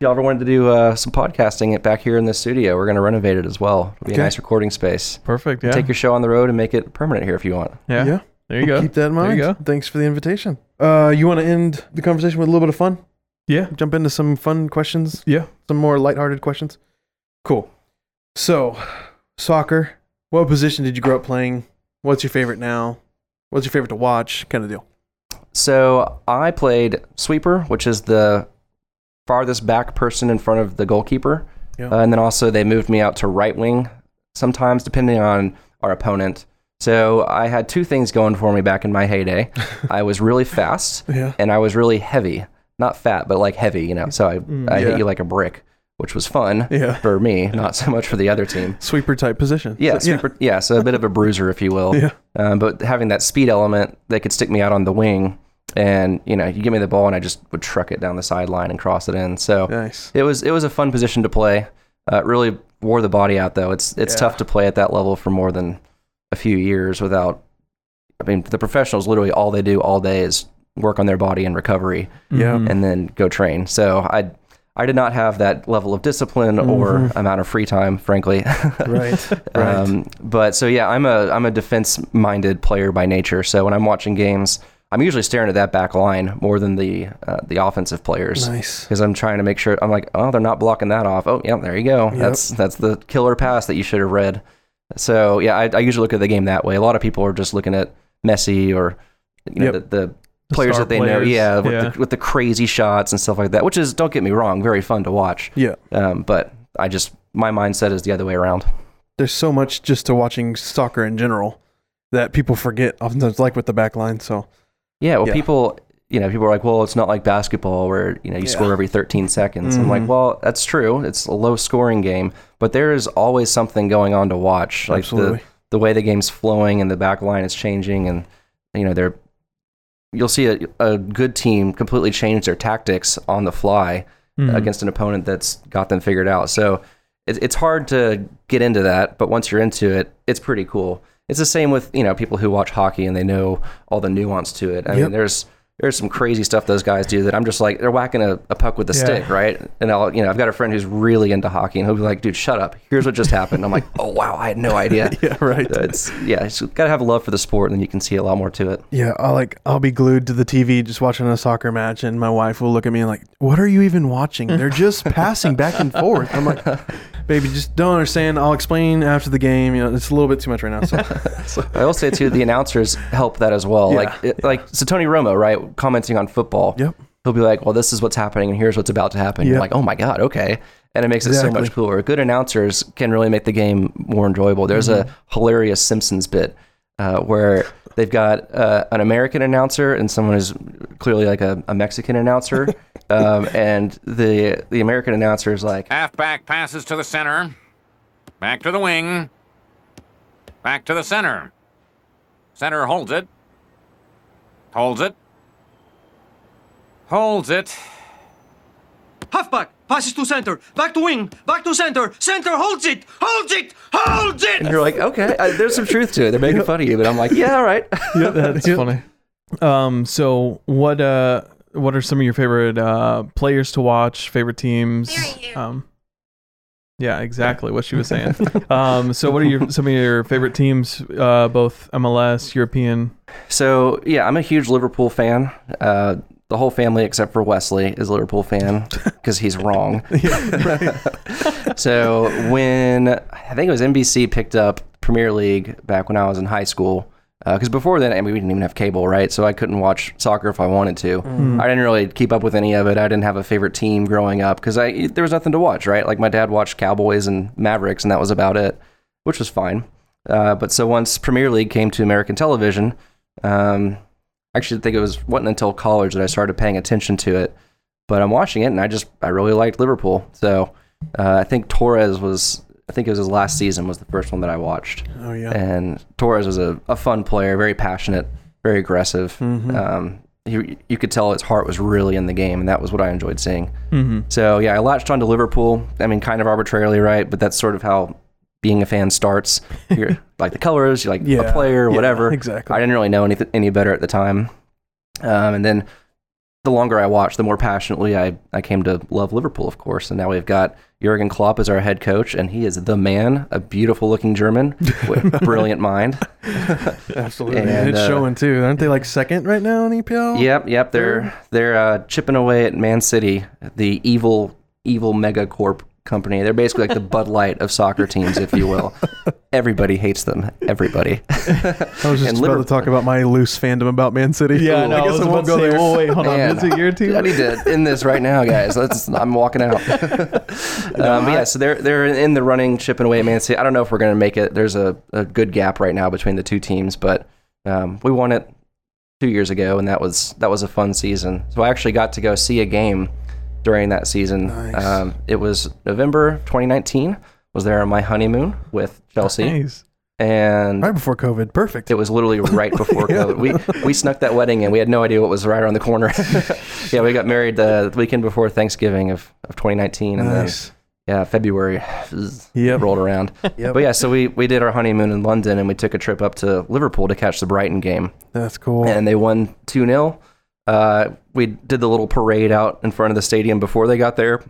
Y'all ever wanted to do uh, some podcasting back here in the studio? We're going to renovate it as well. It'll be Okay. a nice recording space. Perfect. Yeah. Take your show on the road and make it permanent here if you want. yeah. Yeah. There you go. Keep that in mind. There mind. you go. Thanks for the invitation. Uh, you want to end the conversation with a little bit of fun? Yeah. Jump into some fun questions. Yeah. Some more lighthearted questions. Cool. So, soccer. What position did you grow up playing? What's your favorite now? What's your favorite to watch? Kind of deal. So I played sweeper, which is the farthest back person in front of the goalkeeper. Yeah. Uh, and then also they moved me out to right wing sometimes, depending on our opponent. So I had two things going for me back in my heyday. *laughs* I was really fast Yeah. and I was really heavy. Not fat, but like heavy, you know. So I, Mm, I yeah. hit you like a brick, which was fun Yeah. for me, *laughs* not so much for the other team. Sweeper type position. Yeah, So- super, yeah. So a bit of a bruiser, if you will. *laughs* Yeah. Um, but having that speed element, they could stick me out on the wing, and you know, you give me the ball, and I just would truck it down the sideline and cross it in. So Nice. it was it was a fun position to play. Uh, really wore the body out, though. It's it's tough to play at that level for more than a few years without. I mean, the professionals literally all they do all day is work on their body and recovery, Yeah. Mhm. and then go train. So I. I did not have that level of discipline or Mhm. amount of free time, frankly. Right. *laughs* Right. Um, but so yeah, I'm a I'm a defense minded player by nature. So when I'm watching games, I'm usually staring at that back line more than the uh, the offensive players nice. because I'm trying to make sure I'm like, oh, they're not blocking that off. Oh, yeah, there you go. Yep. That's that's the killer pass that you should have read. So yeah, I, I usually look at the game that way. A lot of people are just looking at Messi or you know Yep. the, the players that they know, yeah, with, Yeah. The, with the crazy shots and stuff like that. Which is, don't get me wrong, very fun to watch. Yeah. Um, but I just my mindset is the other way around. There's so much just to watching soccer in general that people forget oftentimes, like with the back line. So, Yeah, well, Yeah. people, you know, people are like, well, it's not like basketball where you know you Yeah. score every 13 seconds. I'm like, Mhm. well, that's true. It's a low scoring game, but there is always something going on to watch. Like absolutely. the the way the game's flowing and the back line is changing, and you know, they're you'll see a, a good team completely change their tactics on the fly Mhm. against an opponent that's got them figured out. So it, it's hard to get into that, but once you're into it, it's pretty cool. It's the same with you know people who watch hockey and they know all the nuance to it. I Yep. mean, there's there's some crazy stuff those guys do that I'm just like they're whacking a, a puck with a Yeah. stick, right? And I'll you know I've got a friend who's really into hockey and he'll be like, dude, shut up. Here's what just happened. I'm like, oh wow, I had no idea. *laughs* yeah. Right. So it's yeah, it's gotta have a love for the sport, and then you can see a lot more to it. Yeah, I'll like I'll be glued to the TV just watching a soccer match, and my wife will look at me and like, "What are you even watching? They're just *laughs* passing back and forth." I'm like, "Baby, just don't understand. I'll explain after the game. You know, it's a little bit too much right now." So, *laughs* I will say too, the announcers help that as well. Yeah. Like, it, like so Tony Romo, right, commenting on football. Yep. He'll be like, "Well, this is what's happening, and here's what's about to happen." You're like, "Oh my god, okay," and it makes it so much cooler. Good announcers can really make the game more enjoyable. There's Mm-hmm. a hilarious Simpsons bit uh, where they've got uh, an American announcer and someone who's clearly like a, a Mexican announcer, *laughs* um, and the the American announcer is like, Halfback passes to the center. Back to the wing. Back to the center. Center holds it. Holds it. Holds it. Halfback passes to center, back to wing, back to center. Center holds it, holds it, holds it. and you're like, "Okay, uh, there's some truth to it." They're making fun of you, but I'm like, "Yeah, all right." *laughs* yeah, that's funny. Um, so what uh what are some of your favorite uh players to watch, favorite teams? Um Yeah, exactly what she was saying. *laughs* um, so, what are your some of your favorite teams? Uh, both MLS, European. So yeah, I'm a huge Liverpool fan. Uh, the whole family except for Wesley is a Liverpool fan *laughs* because he's wrong. *laughs* *laughs* so when I think it was NBC picked up Premier League back when I was in high school, because before then I mean, we didn't even have cable, right? So I couldn't watch soccer if I wanted to. I didn't really keep up with any of it. I didn't have a favorite team growing up because I there was nothing to watch, right? Like my dad watched Cowboys and Mavericks, and that was about it, which was fine. Uh, but so once Premier League came to American television, um, actually think it was wasn't until college that I started paying attention to it. But I'm watching it, and I just I really liked Liverpool. So uh, I think Torres was I think it was his last season was the first one that I watched. Oh yeah. And Torres was a, a fun player, very passionate, very aggressive. Um, he, you could tell his heart was really in the game, and that was what I enjoyed seeing. Mm-hmm. So yeah, I latched onto Liverpool. I mean, kind of arbitrarily, right? But that's sort of how being a fan starts. You *laughs* like the colors, you like Yeah, a player, yeah, whatever. exactly. I didn't really know any any better at the time. Um, and then the longer I watched, the more passionately I, I came to love Liverpool, of course. And now we've got Jurgen Klopp as our head coach, and he is the man, a beautiful looking German with *laughs* brilliant mind. *laughs* Absolutely. And, it's uh, showing too. Aren't they like second right now in EPL? Yep, yep. They're they're uh, chipping away at Man City, the evil evil mega corp company. They're basically like the Bud Light of soccer teams, if you will. Everybody hates them. Everybody. *laughs* I was just And about Liverpool- to talk about my loose fandom about Man City. Yeah, no, I I, guess was I won't to go there. oh wait, hold on, *laughs* Man, is it your team? I need to end this right now, guys. Let's. I'm walking out. *laughs* um, but yeah, so they're they're in the running, chipping away at Man City. I don't know if we're going to make it. There's a, a good gap right now between the two teams, but um, we won it two years ago, and that was that was a fun season. So I actually got to go see a game during that season. Nice. Um, it was November 2019. Was there on my honeymoon with Chelsea, Nice. and Right before COVID. Perfect. it was literally right before Yeah. *laughs* COVID. We we snuck that wedding in. We had no idea what was right around the corner. *laughs* yeah, we got married the weekend before Thanksgiving of, of 2019, and nice. then yeah, February Yep. rolled around. *laughs* Yep. But yeah, so we we did our honeymoon in London, and we took a trip up to Liverpool to catch the Brighton game, That's cool. and they won two 0 uh, We did the little parade out in front of the stadium before they got there.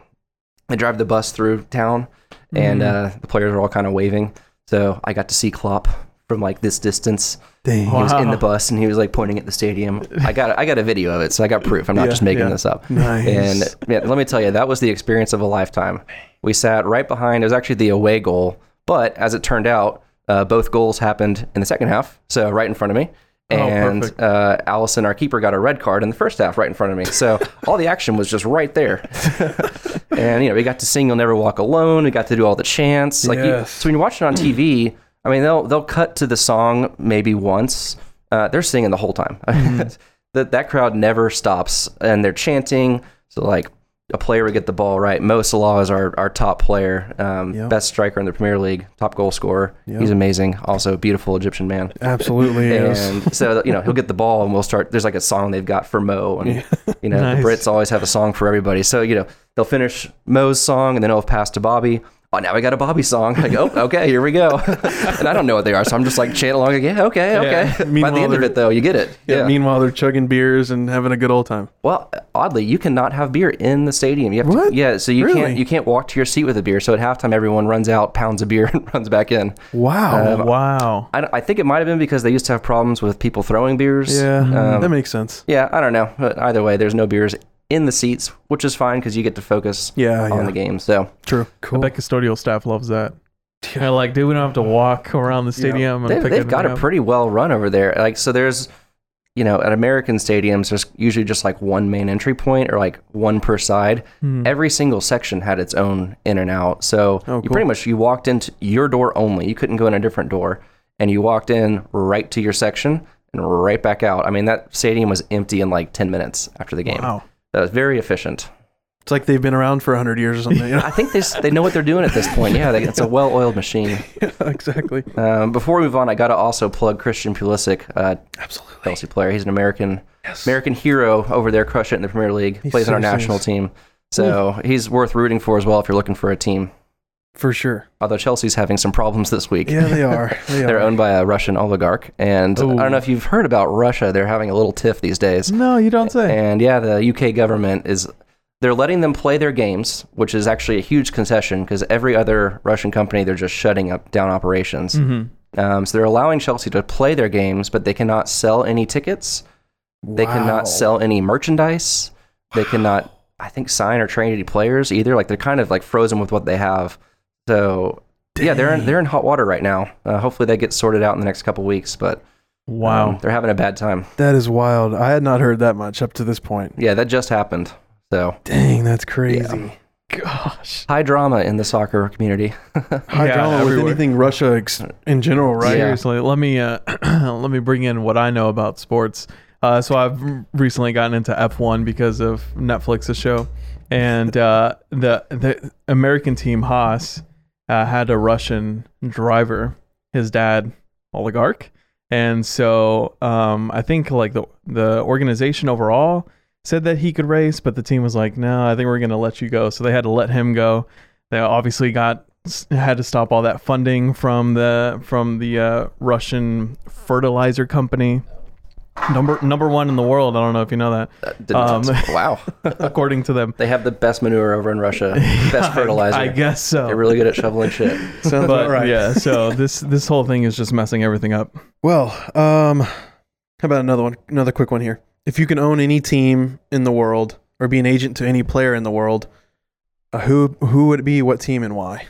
They drive the bus through town, and uh, the players were all kind of waving. So I got to see Klopp from like this distance. Dang. He was in the bus and he was like pointing at the stadium. I got I got a video of it, so I got proof. I'm not Yeah, just making yeah. this up. Nice. And yeah, let me tell you, that was the experience of a lifetime. We sat right behind. It was actually the away goal, but as it turned out, uh, both goals happened in the second half, so right in front of me. And perfect. uh, Alisson, our keeper, got a red card in the first half, right in front of me. So *laughs* all the action was just right there. *laughs* and you know, we got to sing "You'll Never Walk Alone." We got to do all the chants. Like, you, so when you're watching it on TV, I mean, they'll they'll cut to the song maybe once. Uh, they're singing the whole time. *laughs* that that crowd never stops, and they're chanting. So like a player would get the ball right. Mo Salah is our, our top player, um, Yep. best striker in the Premier League, top goal scorer. Yep. He's amazing. Also, a beautiful Egyptian man. Absolutely. And so you know he'll get the ball, and we'll start. There's like a song they've got for Mo, and *laughs* you know Nice. the Brits always have a song for everybody. So you know they'll finish Mo's song, and then it'll pass to Bobby. Oh, now we got a Bobby song. *laughs* I go, okay, here we go. *laughs* and I don't know what they are, so I'm just like chanting along. Like, yeah, okay, okay. Yeah. By the end of it, though, you get it. yeah, Yeah. Meanwhile, they're chugging beers and having a good old time. Well, oddly, you cannot have beer in the stadium. You have What? to, yeah. So you Really? can't you can't walk to your seat with a beer. So at halftime, everyone runs out, pounds a beer, *laughs* and runs back in. Wow. Um, Wow. I, I think it might have been because they used to have problems with people throwing beers. yeah, Um, that makes sense. yeah, I don't know. But either way, there's no beers in the seats, which is fine because you get to focus Yeah, on yeah. the game. So True. Cool. I bet custodial staff loves that. They're like, dude, we don't have to walk around the stadium. and they've, pick they've got everything it pretty well run over there. Like so, there's you know at American stadiums, there's usually just like one main entry point or like one per side. Hmm. Every single section had its own in and out. So Oh, you cool. pretty much you walked into your door only. You couldn't go in a different door, and you walked in right to your section and right back out. I mean that stadium was empty in like ten minutes after the game. Wow. That was very efficient. It's like they've been around for 100 years or something. You *laughs* know? I think they they know what they're doing at this point. Yeah, they, it's a *laughs* well-oiled machine. *laughs* exactly. Um, before we move on, I got to also plug Christian Pulisic, uh, Absolutely. Chelsea player. He's an American Yes. American hero over there, crush it in the Premier League. He plays on our national is. team, so he's worth rooting for as well if you're looking for a team. For sure. Although Chelsea's having some problems this week. Yeah, they are. *laughs* They They're are. owned by a Russian oligarch, and I don't know if you've heard about Russia. They're having a little tiff these days. No, you don't say. And yeah, the UK government is they're letting them play their games, which is actually a huge concession because every other Russian company they're just shutting up down operations. Mm-hmm. Um, so they're allowing Chelsea to play their games, but they cannot sell any tickets. They cannot sell any merchandise. They cannot, I think, sign or train any players either. Like they're kind of like frozen with what they have. So yeah, they're in, they're in hot water right now. Uh, hopefully they get sorted out in the next couple weeks, but Wow. um, they're having a bad time. That is wild. I had not heard that much up to this point. Yeah, that just happened. So Dang, that's crazy. Gosh. high drama in the soccer community. *laughs* High Yeah, drama with anything Russia ex- in general, right? Yeah. Seriously, let me uh, *clears throat* let me bring in what I know about sports. Uh, so I've recently gotten into F1 because of Netflix's show, and uh, the the American team Haas uh, had a Russian driver, his dad oligarch, and so um, I think like the the organization overall said that he could race, but the team was like, no, I think we're gonna let you go. So they had to let him go. They obviously got had to stop all that funding from the from the uh, Russian fertilizer company. Number number one in the world. I don't know if you know that. Didn't- Um, *laughs* wow. According to them, They have the best manure over in Russia. *laughs* Best fertilizer. I guess so. They're really good at shoveling shit. *laughs* Sounds but right. yeah, so this this whole thing is just messing everything up. Well, um, how about another one? Another quick one here. If you can own any team in the world or be an agent to any player in the world, uh, who who would it be? What team and why?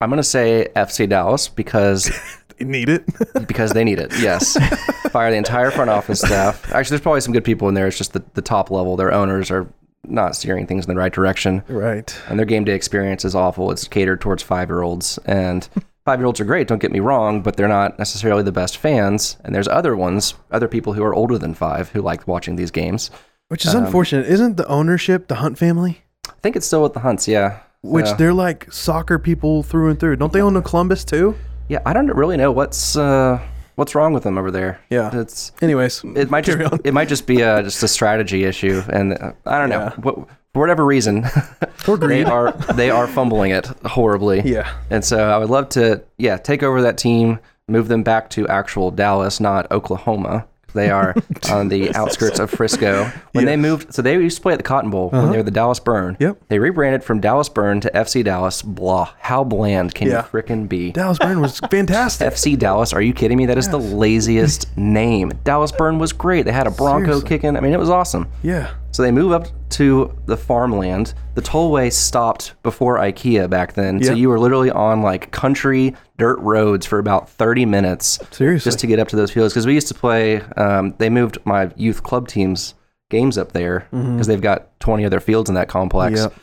I'm gonna say FC Dallas because They need it. *laughs* because they need it. Yes, *laughs* fire the entire front office staff. Actually, there's probably some good people in there. It's just the, the top level. Their owners are not steering things in the right direction, right. and their game day experience is awful. It's catered towards five year olds, and five year olds are great. Don't get me wrong, but they're not necessarily the best fans. And there's other ones, other people who are older than five who like watching these games. Which is unfortunate. Um, Isn't the ownership the Hunt family? I think it's still with the Hunts. Yeah. Which So- they're like soccer people through and through. Don't they own the Columbus too? Yeah, I don't really know what's uh, what's wrong with them over there. Yeah. it's Anyways, it might just on. it might just be a just a strategy issue, and uh, I don't know Yeah. what, for whatever reason *laughs* they are they are fumbling it horribly. Yeah. and so I would love to yeah take over that team, move them back to actual Dallas, not Oklahoma. They are *laughs* on the outskirts of Frisco. *laughs* When they moved, so they used to play at the Cotton Bowl when they were the Dallas Burn. Uh-huh. Yep. They rebranded from Dallas Burn to FC Dallas. Blah. How bland can Yeah. you frickin' be? Dallas Burn was *laughs* fantastic. FC Dallas. Are you kidding me? That is the laziest name. Dallas Burn was great. They had a Bronco Seriously. kicking. I mean, it was awesome. yeah. So they move up to the farmland. The tollway stopped before IKEA back then. So you were literally on like country dirt roads for about 30 minutes Seriously. just to get up to those fields. Because we used to play, um, they moved my youth club teams games up there because they've got 20 other fields in that complex. Yep.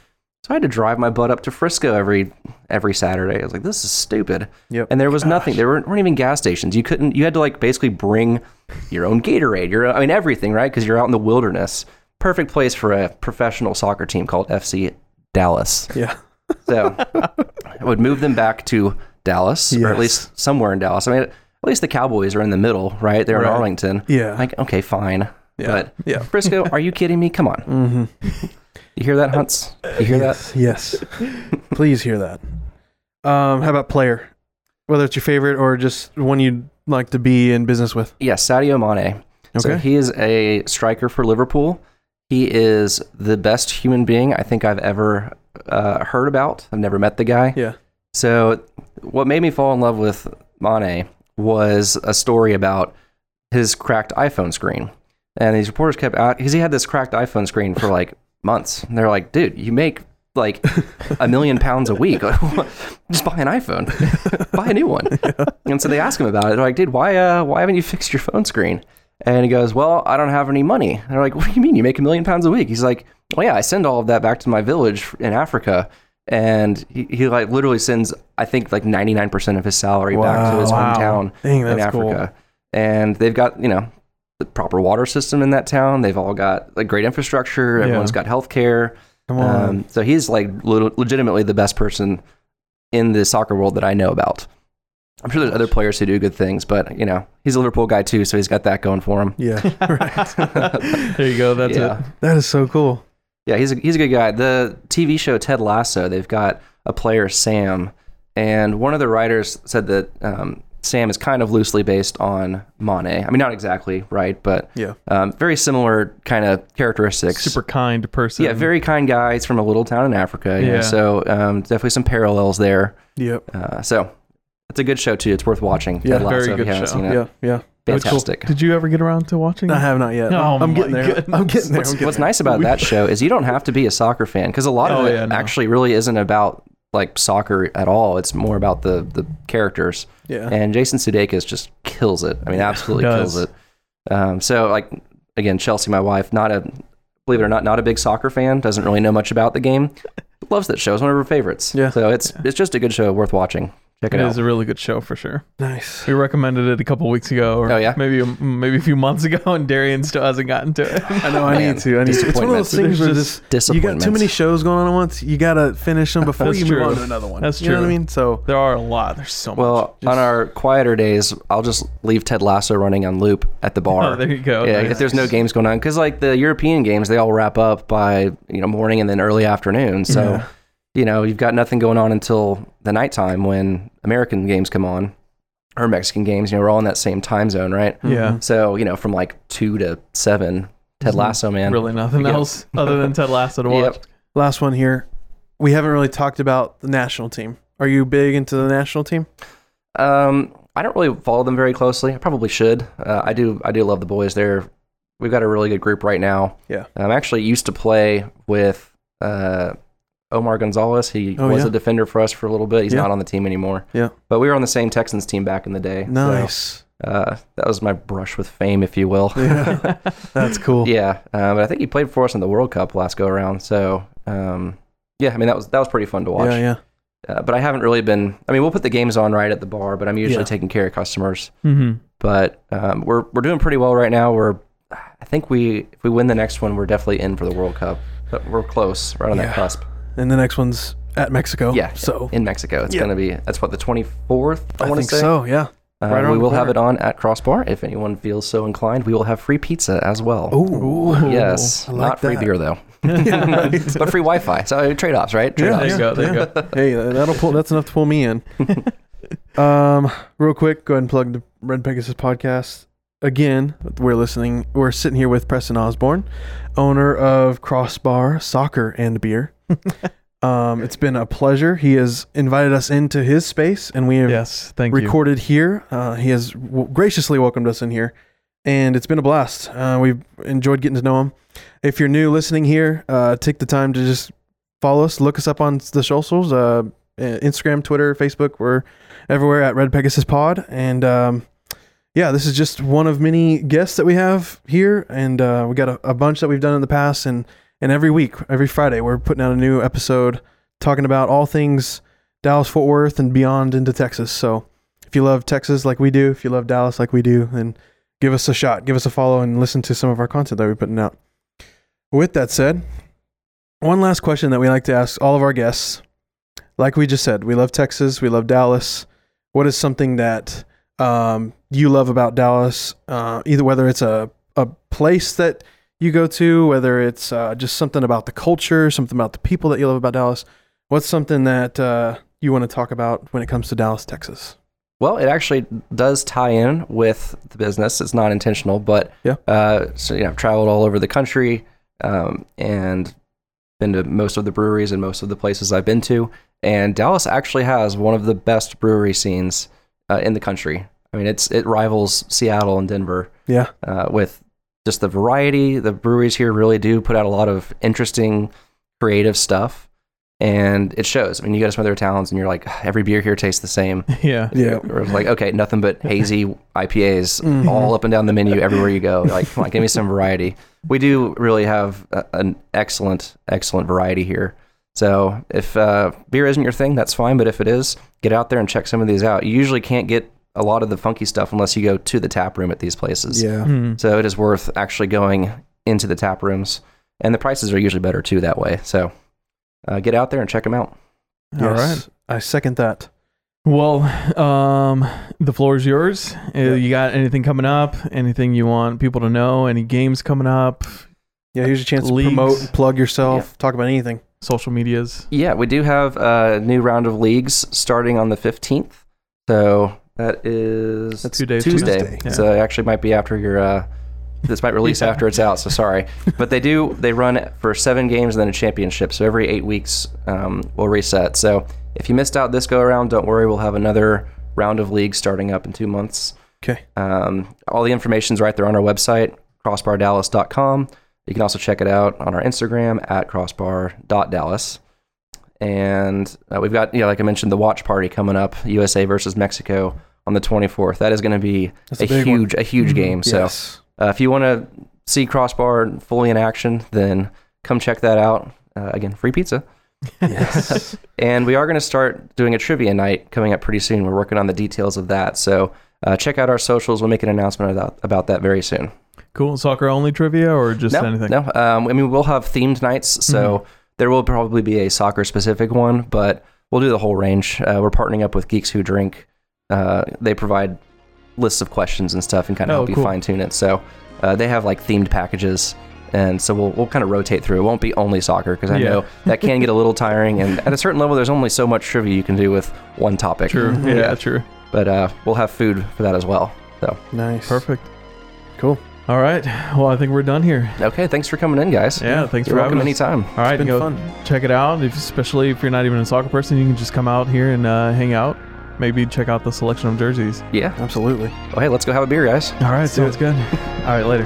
So I had to drive my butt up to Frisco every every Saturday. I was like, this is stupid. Yep. And there was nothing. There weren't, weren't even gas stations. You couldn't. You had to like basically bring your own Gatorade. Your I mean everything, right? Because you're out in the wilderness. Perfect place for a professional soccer team called FC Dallas. Yeah. *laughs* So I would move them back to Dallas, or at least somewhere in Dallas. I mean, at least the Cowboys are in the middle, right? They're Right. in Arlington. Yeah. Like, okay, fine. But Yeah. Frisco, are you kidding me? Come on. Mm-hmm. You hear that, Hunts? You hear that? Yes. Please hear that. Um, how about player? Whether it's your favorite or just one you'd like to be in business with. Yeah, Sadio Mane. So Okay. he is a striker for Liverpool. He is the best human being I think I've ever uh, heard about. I've never met the guy. Yeah. So what made me fall in love with Mane was a story about his cracked iPhone screen. And these reporters kept out because he had this cracked iPhone screen for like *laughs* months. And they're like, dude, you make like a million pounds a week. *laughs* Just buy an iPhone. *laughs* buy a new one. And so they ask him about it. They're like, dude, why uh why haven't you fixed your phone screen? And he goes, Well, I don't have any money. And they're like, What do you mean? You make a million pounds a week? He's like, Well, yeah, I send all of that back to my village in Africa. And he, he like literally sends, I think, like 99% of his salary back to his Wow. hometown Dang, in that's cool. Africa. And they've got, you know, the proper water system in that town. They've all got like great infrastructure. Everyone's got health care. Come on. Um, so he's like le- legitimately the best person in the soccer world that I know about. I'm sure there's other players who do good things, but you know, he's a Liverpool guy too, so he's got that going for him. yeah. *laughs* right. *laughs* There you go. That's yeah. it. That is so cool. Yeah, he's a, he's a good guy. The TV show Ted Lasso, they've got a player Sam, and one of the writers said that um, Sam is kind of loosely based on Mane. I mean, not exactly right, but Yeah. um, very similar kind of characteristics. Super kind person. yeah, very kind guy. He's from a little town in Africa. you know, Yeah. so um, definitely some parallels there. Yep. Uh, so it's a good show too. It's worth watching. Yeah, Ted very if good show. Yeah. Yeah. Fantastic. Did you ever get around to watching? I have not yet. Oh I'm getting there. I'm getting there. What's, I'm getting what's there. nice about that show is you don't have to be a soccer fan because a lot of Oh, it yeah, no. actually really isn't about like soccer at all. It's more about the the characters. Yeah. And Jason Sudeikis just kills it. I mean, absolutely Does. kills it. Um, so like again, Chelsea, my wife, not a believe it or not, not a big soccer fan. Doesn't really know much about the game. Loves that show. It's one of her favorites. Yeah. So it's it's just a good show, worth watching. Check it, It out. is a really good show for sure. Nice. We recommended it a couple weeks ago, or Oh, yeah? maybe a, maybe a few months ago, *laughs* and Darian still hasn't gotten to it. I know. I Man, need to. I need to. It's one of those things where There's this you got too many shows going on at once. You gotta finish them *laughs* before That's you move on to another one. That's You know what I mean? So There are a lot. There's so much. Well, on our quieter days, I'll just leave Ted Lasso running on loop at the *laughs* oh, bar. Oh, there you go. Yeah, Nice. if there's no games going on, because like the European games, they all wrap up by you know morning and then early afternoon. So Yeah. You know you've got nothing going on until the nighttime when American games come on, or Mexican games. You know we're all in that same time zone, right? yeah, So you know from like two to seven, Ted Lasso, man. really nothing Yeah. else other than Ted Lasso to *laughs* watch. Yep. last one here. We haven't really talked about the national team. Are you big into the national team? Um, I don't really follow them very closely. I probably should. Uh, I do. I do love the boys. They're we've got a really good group right now. Yeah. I'm actually used to play with uh, Omar Gonzalez. He Oh, was yeah. a defender for us for a little bit. He's Yeah. not on the team anymore. Yeah. But we were on the same Texans team back in the day. so, Nice. uh, that was my brush with fame, if you will. Yeah. *laughs* That's cool. Yeah, uh, but I think he played for us in the World Cup last go around. So, um, yeah, I mean that was that was pretty fun to watch. Yeah. Yeah. Uh, but I haven't really been. I mean, we'll put the games on right at the bar, but I'm usually Yeah. taking care of customers. hmm But um, we're we're doing pretty well right now. We're I think we if we win the next one, we're definitely in for the World Cup. But we're close, right on Yeah. that cusp. And the next one's at Mexico. Yeah. So In Mexico, it's Yeah. gonna be that's what the 24th. I, I want think to say. so. Yeah. Uh, Right we will have it on at Crossbar if anyone feels so inclined. We will have free pizza as well. Ooh. Yes, like not free that. beer though, *laughs* *laughs* Yeah, but free Wi-Fi. So trade offs, right? Trade-offs. There you go. There you go. hey, that'll pull. That's enough to pull me in. *laughs* um, real quick, go ahead and plug the Red Pegasus podcast again. We're listening. We're sitting here with Preston Osborn, owner of Crossbar Soccer and Beer. Um, it's been a pleasure. He has invited us into his space, and we have Yes, thank you. recorded here. Uh, he has w- graciously welcomed us in here, and it's been a blast. Uh, we've enjoyed getting to know him. If you're new listening here, uh, take the time to just follow us, look us up on the socials, uh, Instagram, Twitter, Facebook. We're everywhere at Red Pegasus Pod, and um, yeah, this is just one of many guests that we have here, and uh, we got a, a bunch that we've done in the past, and and every week, every Friday, we're putting out a new episode talking about all things Dallas Fort Worth and beyond into Texas. So if you love Texas like we do, if you love Dallas like we do, then give us a shot, give us a follow, and listen to some of our content that we're putting out. With that said, one last question that we like to ask all of our guests. Like we just said, we love Texas, we love Dallas. What is something that um, you love about Dallas? Uh, either whether it's a, a place that you go to, whether it's uh, just something about the culture, something about the people that you love about Dallas. What's something that uh, you want to talk about when it comes to Dallas, Texas? Well, it actually does tie in with the business. It's not intentional, but Yeah. Uh, so you know, I've traveled all over the country um, and been to most of the breweries and most of the places I've been to. And Dallas actually has one of the best brewery scenes uh, in the country. I mean, it's it rivals Seattle and Denver Yeah, uh, with just the variety. The breweries here really do put out a lot of interesting, creative stuff, and it shows. I mean, you go to some other towns, and you're like, every beer here tastes the same. *laughs* Yeah. yeah, Or it's like, okay, nothing but hazy IPAs *laughs* Mhm. all up and down the menu everywhere you go. Like, come on, give me some variety. We do really have a, an excellent, excellent variety here. So if uh, beer isn't your thing, that's fine. But if it is, get out there and check some of these out. You usually can't get a lot of the funky stuff unless you go to the tap room at these places. yeah. Mhm. So it is worth actually going into the tap rooms, and the prices are usually better too that way. So uh, get out there and check them out. All right. I second that. Well, um, the floor is yours. Uh, Yeah. You got anything coming up? Anything you want people to know? Any games coming up? Yeah, here's your chance Leagues. to promote, plug yourself, talk about anything. Social medias? Yeah, we do have a new round of leagues starting on the 15th. So That is That's days Tuesday. Tuesday. Yeah. So it actually might be after your. Uh, this might release *laughs* Yeah. after it's out, so sorry. *laughs* But they do. They run for seven games and then a championship. So every eight weeks, um, we'll reset. So if you missed out this go around, don't worry. We'll have another round of leagues starting up in two months. Okay. Um, all the information's right there on our website, crossbardallas.com. You can also check it out on our Instagram at crossbar.dallas. And uh, we've got, you know, like I mentioned, the watch party coming up, USA versus Mexico on the 24th. That is going to be a, a one. huge, a huge game. So Yes. uh, if you want to see Crossbar fully in action, then come check that out. Uh, again, free pizza. Yes. *laughs* And we are going to start doing a trivia night coming up pretty soon. We're working on the details of that. So uh, check out our socials. We'll make an announcement about, about that very soon. Cool. Soccer only trivia or just no, anything? no. Um, I mean, we'll have themed nights. So Mm-hmm. There will probably be a soccer specific one, but we'll do the whole range. Uh, we're partnering up with Geeks Who Drink. Uh, they provide lists of questions and stuff and kind of Oh, help you fine tune it. So uh, they have like themed packages. And so we'll, we'll kind of rotate through. It won't be only soccer because I Yeah. know that can get a little tiring. And at a certain level, there's only so much trivia you can do with one topic. True. *laughs* Mhm. Yeah, true. But uh, we'll have food for that as well. So, Nice. Perfect. Cool. All right. Well, I think we're done here. okay. Thanks for coming in, guys. Yeah, thanks You're for welcome having us. anytime. All right, been go fun. check it out. If, especially if you're not even a soccer person, you can just come out here and uh, hang out. Maybe check out the selection of jerseys. Yeah. Absolutely. Well, hey, let's go have a beer, guys. All right, see sounds good. *laughs* All right, later.